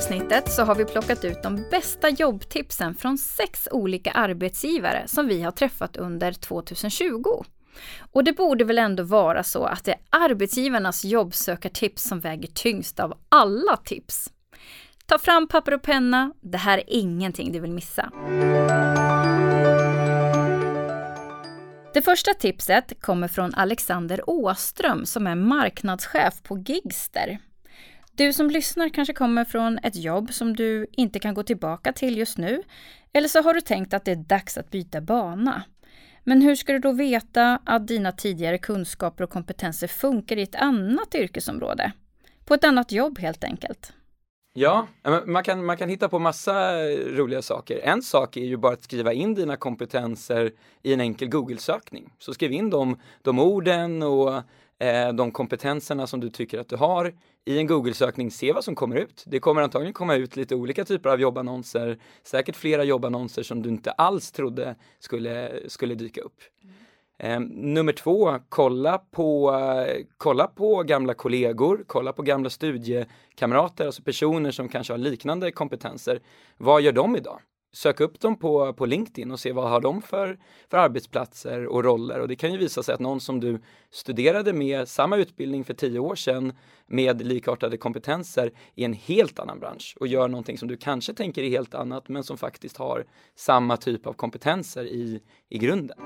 avsnittet så har vi plockat ut de bästa jobbtipsen från sex olika arbetsgivare som vi har träffat under 2020. Och det borde väl ändå vara så att det är arbetsgivarnas jobbsökartips som väger tyngst av alla tips. Ta fram papper och penna, det här är ingenting du vill missa. Det första tipset kommer från Alexander Åström som är marknadschef på Gigster. Du som lyssnar kanske kommer från ett jobb som du inte kan gå tillbaka till just nu. Eller så har du tänkt att det är dags att byta bana. Men hur ska du då veta att dina tidigare kunskaper och kompetenser funkar i ett annat yrkesområde? På ett annat jobb helt enkelt. Ja, man kan, man kan hitta på massa roliga saker. En sak är ju bara att skriva in dina kompetenser i en enkel Google-sökning. Så skriv in de, de orden och eh, de kompetenserna som du tycker att du har i en Google-sökning, se vad som kommer ut. Det kommer antagligen komma ut lite olika typer av jobbannonser, säkert flera jobbannonser som du inte alls trodde skulle, skulle dyka upp. Eh, nummer två, kolla på, kolla på gamla kollegor, kolla på gamla studiekamrater, alltså personer som kanske har liknande kompetenser. Vad gör de idag? Sök upp dem på, på LinkedIn och se vad har de för, för arbetsplatser och roller. Och det kan ju visa sig att någon som du studerade med samma utbildning för tio år sedan med likartade kompetenser i en helt annan bransch och gör någonting som du kanske tänker är helt annat men som faktiskt har samma typ av kompetenser i, i grunden.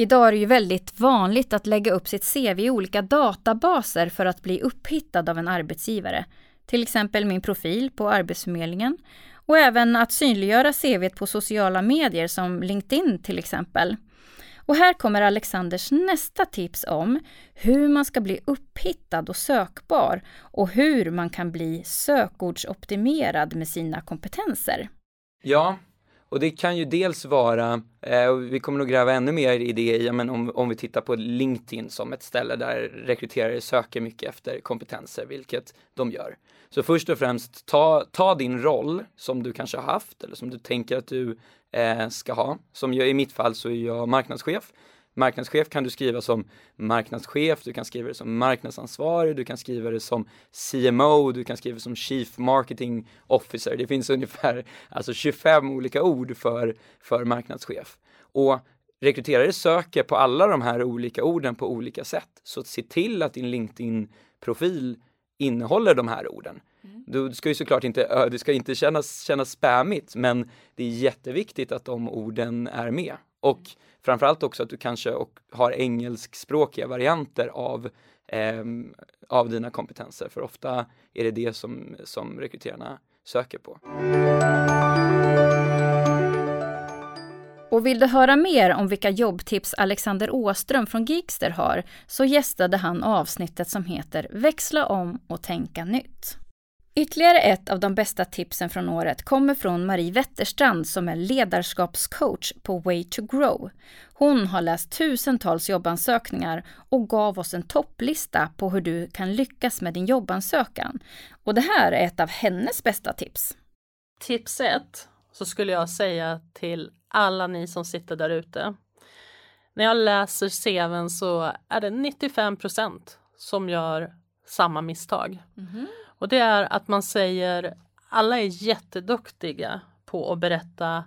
Idag är det ju väldigt vanligt att lägga upp sitt CV i olika databaser för att bli upphittad av en arbetsgivare till exempel min profil på Arbetsförmedlingen och även att synliggöra CV på sociala medier som LinkedIn till exempel. Och här kommer Alexanders nästa tips om hur man ska bli upphittad och sökbar och hur man kan bli sökordsoptimerad med sina kompetenser. Ja, och det kan ju dels vara, eh, och vi kommer nog gräva ännu mer i det ja, men om, om vi tittar på LinkedIn som ett ställe där rekryterare söker mycket efter kompetenser, vilket de gör. Så först och främst, ta, ta din roll som du kanske har haft eller som du tänker att du eh, ska ha. Som jag, i mitt fall så är jag marknadschef. Marknadschef kan du skriva som marknadschef, du kan skriva det som marknadsansvarig, du kan skriva det som CMO, du kan skriva det som Chief Marketing Officer. Det finns ungefär alltså 25 olika ord för, för marknadschef. Och rekryterare söker på alla de här olika orden på olika sätt. Så se till att din LinkedIn-profil innehåller de här orden. Mm. Du ska ju såklart inte, det ska inte kännas, kännas spammigt men det är jätteviktigt att de orden är med. Och framförallt också att du kanske och har engelskspråkiga varianter av, eh, av dina kompetenser för ofta är det det som, som rekryterarna söker på. Och vill du höra mer om vilka jobbtips Alexander Åström från Geekster har så gästade han avsnittet som heter Växla om och tänka nytt. Ytterligare ett av de bästa tipsen från året kommer från Marie Wetterstrand som är ledarskapscoach på Way to Grow. Hon har läst tusentals jobbansökningar och gav oss en topplista på hur du kan lyckas med din jobbansökan. Och det här är ett av hennes bästa tips. Tips 1 så skulle jag säga till alla ni som sitter där ute. När jag läser CVn så är det 95% som gör samma misstag. Mm. Och det är att man säger alla är jätteduktiga på att berätta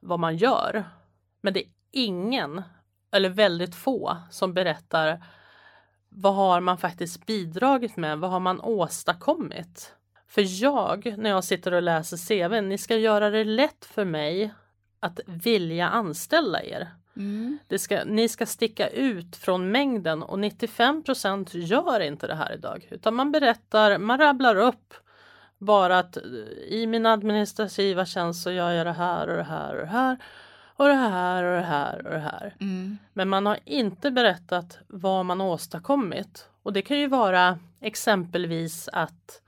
vad man gör. Men det är ingen eller väldigt få som berättar vad har man faktiskt bidragit med? Vad har man åstadkommit? För jag, när jag sitter och läser CV, ni ska göra det lätt för mig att vilja anställa er. Mm. Ska, ni ska sticka ut från mängden och 95% gör inte det här idag utan man berättar, man rabblar upp bara att eh, i min administrativa tjänst så gör jag det här och det här och det här och det här och det här och det här. Mm. Men man har inte berättat vad man åstadkommit och det kan ju vara exempelvis att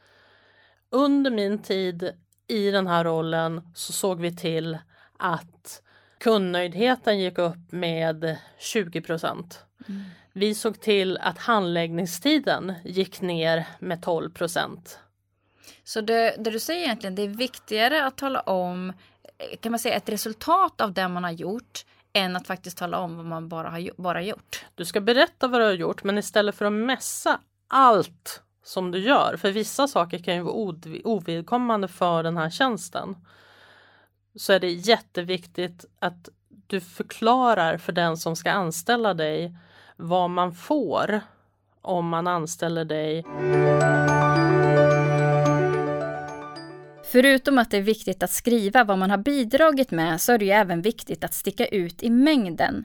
under min tid i den här rollen så såg vi till att kundnöjdheten gick upp med 20 procent. Mm. Vi såg till att handläggningstiden gick ner med 12 procent. Så det, det, du säger egentligen, det är viktigare att tala om kan man säga ett resultat av det man har gjort än att faktiskt tala om vad man bara har bara gjort. Du ska berätta vad du har gjort men istället för att mässa allt som du gör. För vissa saker kan ju vara ovidkommande för den här tjänsten. Så är det jätteviktigt att du förklarar för den som ska anställa dig vad man får om man anställer dig. Förutom att det är viktigt att skriva vad man har bidragit med så är det ju även viktigt att sticka ut i mängden.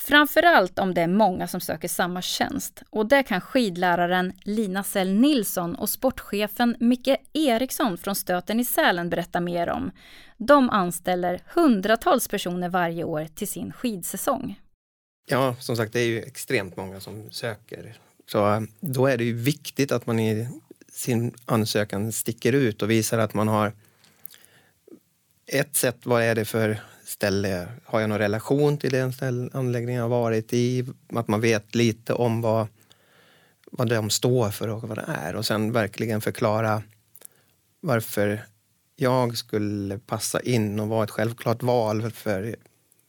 Framförallt om det är många som söker samma tjänst. Och det kan skidläraren Lina Sell Nilsson och sportchefen Micke Eriksson från Stöten i Sälen berätta mer om. De anställer hundratals personer varje år till sin skidsäsong. Ja, som sagt, det är ju extremt många som söker. Så eh, då är det ju viktigt att man i sin ansökan sticker ut och visar att man har ett sätt, vad är det för ställe? Har jag någon relation till den ställ, anläggning jag varit i? Att man vet lite om vad, vad de står för och vad det är och sen verkligen förklara varför jag skulle passa in och vara ett självklart val för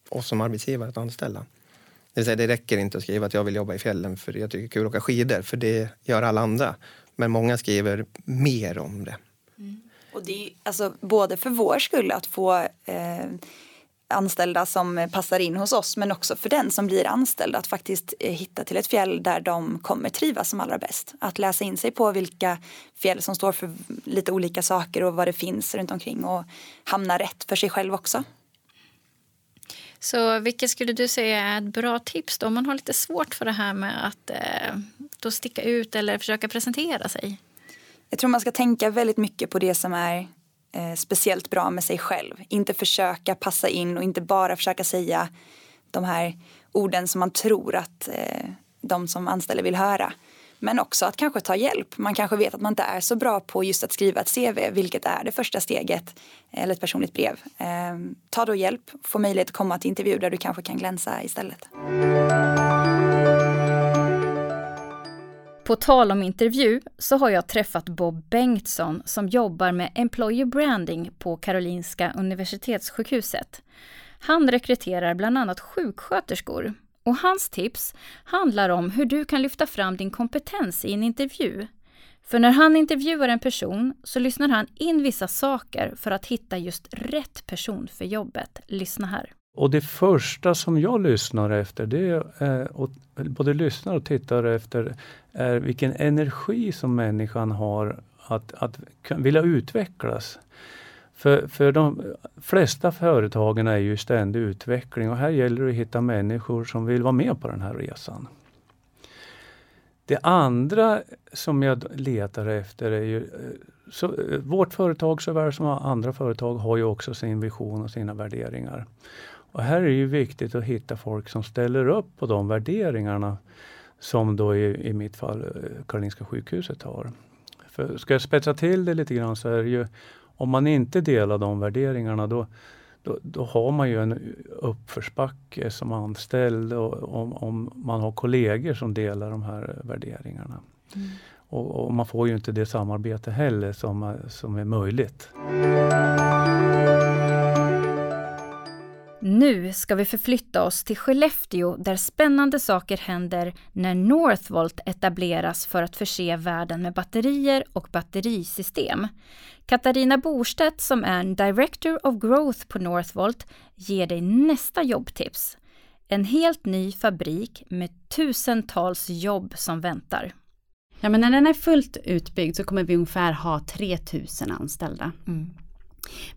oss som arbetsgivare att anställa. Det vill säga, det räcker inte att skriva att jag vill jobba i fjällen för jag tycker det är kul att åka skidor, för det gör alla andra. Men många skriver mer om det. Mm. Och det är alltså både för vår skull att få eh, anställda som passar in hos oss men också för den som blir anställd att faktiskt eh, hitta till ett fjäll där de kommer trivas som allra bäst. Att läsa in sig på vilka fjäll som står för lite olika saker och vad det finns runt omkring och hamna rätt för sig själv också. Så vilket skulle du säga är ett bra tips då om man har lite svårt för det här med att eh, då sticka ut eller försöka presentera sig? Jag tror man ska tänka väldigt mycket på det som är eh, speciellt bra med sig själv. Inte försöka passa in och inte bara försöka säga de här orden som man tror att eh, de som anställer vill höra. Men också att kanske ta hjälp. Man kanske vet att man inte är så bra på just att skriva ett CV, vilket är det första steget, eh, eller ett personligt brev. Eh, ta då hjälp, få möjlighet att komma till intervju där du kanske kan glänsa istället. På tal om intervju så har jag träffat Bob Bengtsson som jobbar med Employer Branding på Karolinska Universitetssjukhuset. Han rekryterar bland annat sjuksköterskor och hans tips handlar om hur du kan lyfta fram din kompetens i en intervju. För när han intervjuar en person så lyssnar han in vissa saker för att hitta just rätt person för jobbet. Lyssna här. Och det första som jag lyssnar efter, det är, eh, och både lyssnar och tittar efter, är vilken energi som människan har att, att vilja utvecklas. För, för de flesta företagen är ju i ständig utveckling och här gäller det att hitta människor som vill vara med på den här resan. Det andra som jag letar efter är ju, eh, så, eh, vårt företag såväl som andra företag har ju också sin vision och sina värderingar. Och här är det ju viktigt att hitta folk som ställer upp på de värderingarna som då i, i mitt fall eh, Karolinska sjukhuset har. För ska jag spetsa till det lite grann så är det ju om man inte delar de värderingarna då, då, då har man ju en uppförsbacke som anställd och om, om man har kollegor som delar de här värderingarna. Mm. Och, och, man får ju inte det samarbete heller som, som är möjligt. Nu ska vi förflytta oss till Skellefteå där spännande saker händer när Northvolt etableras för att förse världen med batterier och batterisystem. Katarina Borstedt som är Director of Growth på Northvolt ger dig nästa jobbtips. En helt ny fabrik med tusentals jobb som väntar. Ja, men när den är fullt utbyggd så kommer vi ungefär ha 3000 anställda. Mm.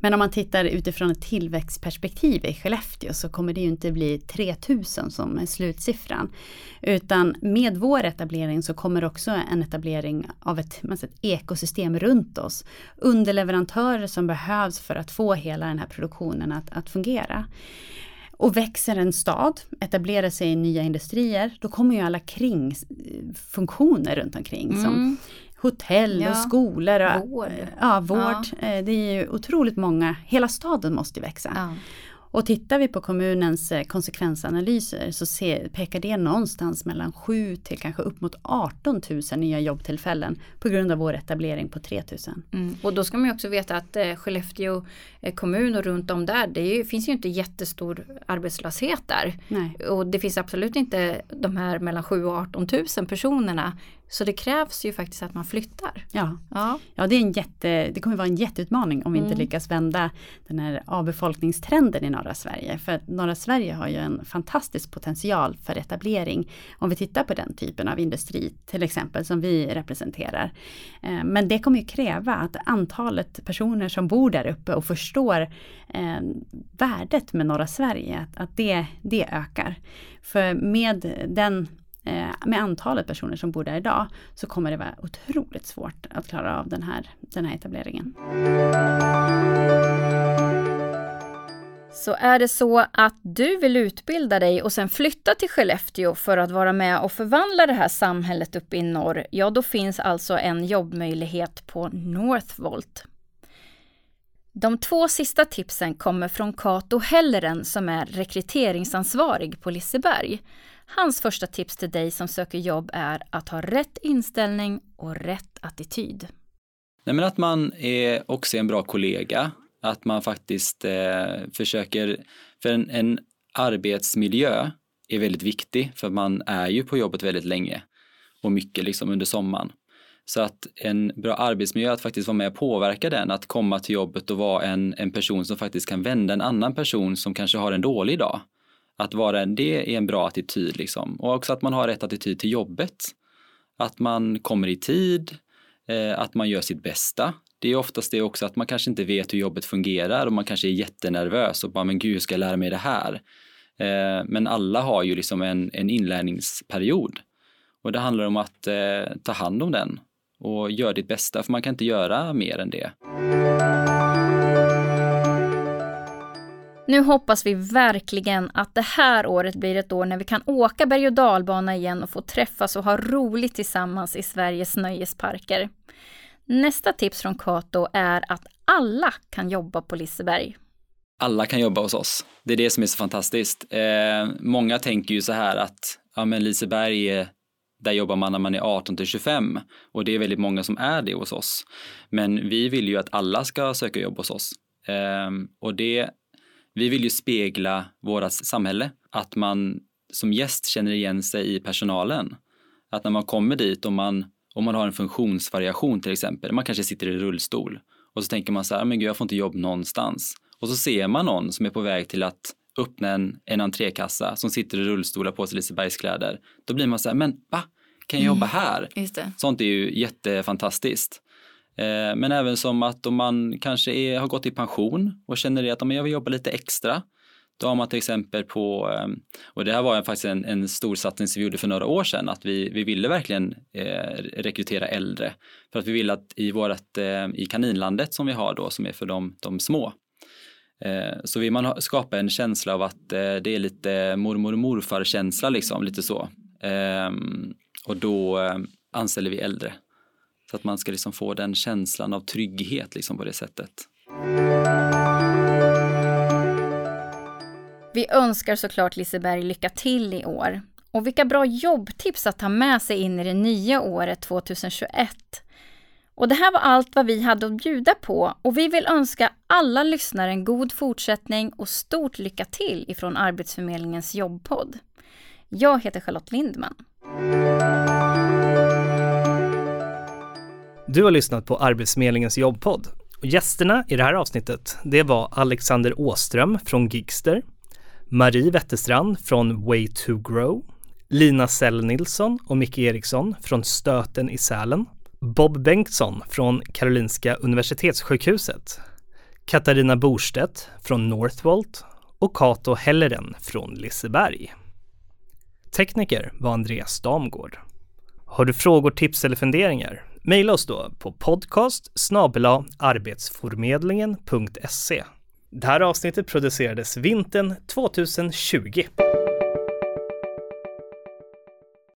Men om man tittar utifrån ett tillväxtperspektiv i Skellefteå så kommer det ju inte bli 3000 som är slutsiffran. Utan med vår etablering så kommer också en etablering av ett, ett ekosystem runt oss. Underleverantörer som behövs för att få hela den här produktionen att, att fungera. Och växer en stad, etablerar sig i nya industrier, då kommer ju alla kringfunktioner runt omkring. Mm. Som hotell ja. och skolor. Och, vård. Ja, vård. Ja. Eh, det är ju otroligt många, hela staden måste växa. Ja. Och tittar vi på kommunens eh, konsekvensanalyser så ser, pekar det någonstans mellan 7 till kanske upp mot 18 000 nya jobbtillfällen på grund av vår etablering på 3 000. Mm. Och då ska man också veta att eh, Skellefteå kommun och runt om där, det ju, finns ju inte jättestor arbetslöshet där. Nej. Och det finns absolut inte de här mellan 7 och 18 000 personerna Så det krävs ju faktiskt att man flyttar. Ja, Ja. ja det, är en jätte, det kommer vara en jätteutmaning om vi inte Mm. lyckas vända den här avbefolkningstrenden i norra Sverige. För norra Sverige har ju en fantastisk potential för etablering. Om vi tittar på den typen av industri till exempel som vi representerar. Eh, Men det kommer ju kräva att antalet personer som bor där uppe och förstår eh, värdet med norra Sverige, att, det, det ökar. För med den Eh, med antalet personer som bor där idag så kommer det vara otroligt svårt att klara av den här, den här etableringen. Så är det så att du vill utbilda dig och sen flytta till Skellefteå för att vara med och förvandla det här samhället uppe i norr, ja då finns alltså en jobbmöjlighet på Northvolt. De två sista tipsen kommer från Kato Helleren som är rekryteringsansvarig på Liseberg. Hans första tips till dig som söker jobb är att ha rätt inställning och rätt attityd. Nej, men att man är också en bra kollega, att man faktiskt eh, försöker, för en, en arbetsmiljö är väldigt viktig för man är ju på jobbet väldigt länge och mycket liksom under sommaren. Så att en bra arbetsmiljö, att faktiskt vara med och påverka den, att komma till jobbet och vara en, en person som faktiskt kan vända en annan person som kanske har en dålig dag. Att vara en, det är en bra attityd liksom. Och också att man har rätt attityd till jobbet. Att man kommer i tid, eh, att man gör sitt bästa. Det är oftast det också att man kanske inte vet hur jobbet fungerar och man kanske är jättenervös och bara men gud, hur ska jag lära mig det här? Eh, men alla har ju liksom en, en inlärningsperiod och det handlar om att eh, ta hand om den och göra ditt bästa för man kan inte göra mer än det. Nu hoppas vi verkligen att det här året blir ett år när vi kan åka berg och dalbana igen och få träffas och ha roligt tillsammans i Sveriges nöjesparker. Nästa tips från Kato är att alla kan jobba på Liseberg. alla kan jobba hos oss. Det är det som är så fantastiskt. Eh, många tänker ju så här att ja, men Liseberg, är, där jobbar man när man är 18 till 25 och det är väldigt många som är det hos oss. Men vi vill ju att alla ska söka jobb hos oss. Eh, och det, vi vill ju spegla vårt samhälle, att man som gäst känner igen sig i personalen. Att när man kommer dit och man, om man har en funktionsvariation till exempel, man kanske sitter i rullstol och så tänker man så här, men gud jag får inte jobb någonstans. Och så ser man någon som är på väg till att öppna en, en entrékassa som sitter i rullstol och på sig Lisebergskläder. Då blir man så här, men va? Kan jag jobba här? Just det. Sånt är ju jättefantastiskt. Eh, men även som att om man kanske är, har gått i pension och känner det att om jag vill jobba lite extra. Då har man till exempel på, eh, och det här var faktiskt en, en stor satsning som vi gjorde för några år sedan, att vi, vi ville verkligen eh, rekrytera äldre. För att vi vill att i vårat, eh, i kaninlandet som vi har då, som är för de, de små, Eh, Så vill man ha- skapa en känsla av att eh, det är lite mormor och morfar känsla liksom, lite så. Ehm, och då eh, anställer vi äldre. Så att man ska liksom få den känslan av trygghet liksom på det sättet. Vi önskar såklart Liseberg lycka till i år. Och vilka bra jobbtips att ta med sig in i det nya året 2021. Och det här var allt vad vi hade att bjuda på och vi vill önska alla lyssnare en god fortsättning och stort lycka till ifrån Arbetsförmedlingens jobbpodd. Jag heter Charlotte Lindman. Du har lyssnat på Arbetsförmedlingens jobbpodd. Och gästerna i det här avsnittet, det var Alexander Åström från Gigster, Marie Wetterstrand från Way to Grow, Lina Sell Nilsson och Micke Eriksson från Stöten i Sälen, Bob Bengtsson från Karolinska Universitetssjukhuset, Katarina Borstedt från Northvolt och Kato Helleren från Liseberg. Tekniker var Andreas Damgård. Har du frågor, tips eller funderingar? Maila oss då på podcast arbetsförmedlingen.se. Det här avsnittet producerades vintern 2020.